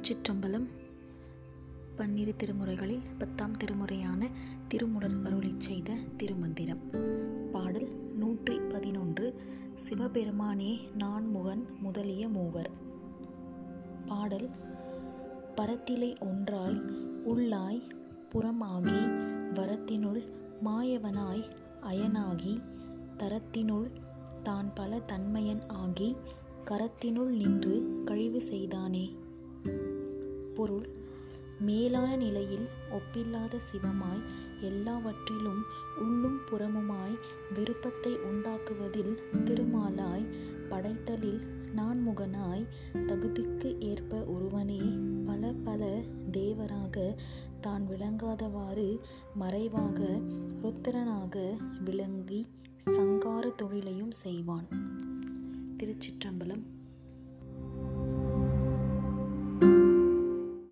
திருச்சிற்றம்பலம் பன்னிரு திருமுறைகளில் பத்தாம் திருமுறையான திருமுடல் அருளிச் செய்த திருமந்திரம். பாடல் நூற்றி பதினொன்று. சிவபெருமானே நான்முகன் முதலிய மூவர். பாடல் பரத்திலை ஒன்றாய் உள்ளாய் புறமாகி வரத்தினுள் மாயவனாய் அயனாகி தரத்தினுள் தான் பல தன்மையன் ஆகி கரத்தினுள் நின்று கழிவு செய்தானே. பொருள். மேலான நிலையில் ஒப்பில்லாத சிவமாய் எல்லாவற்றிலும் உள்ளும் புறமுமாய் விருப்பத்தை உண்டாக்குவதில் திருமாலாய் படைத்தலில் நான்முகனாய் தகுதிக்கு ஏற்ப ஒருவனே பல பல தேவராக தான் விளங்காதவாறு மறைவாக ருத்திரனாக விளங்கி சங்கார தொழிலையும் செய்வான். திருச்சிற்றம்பலம்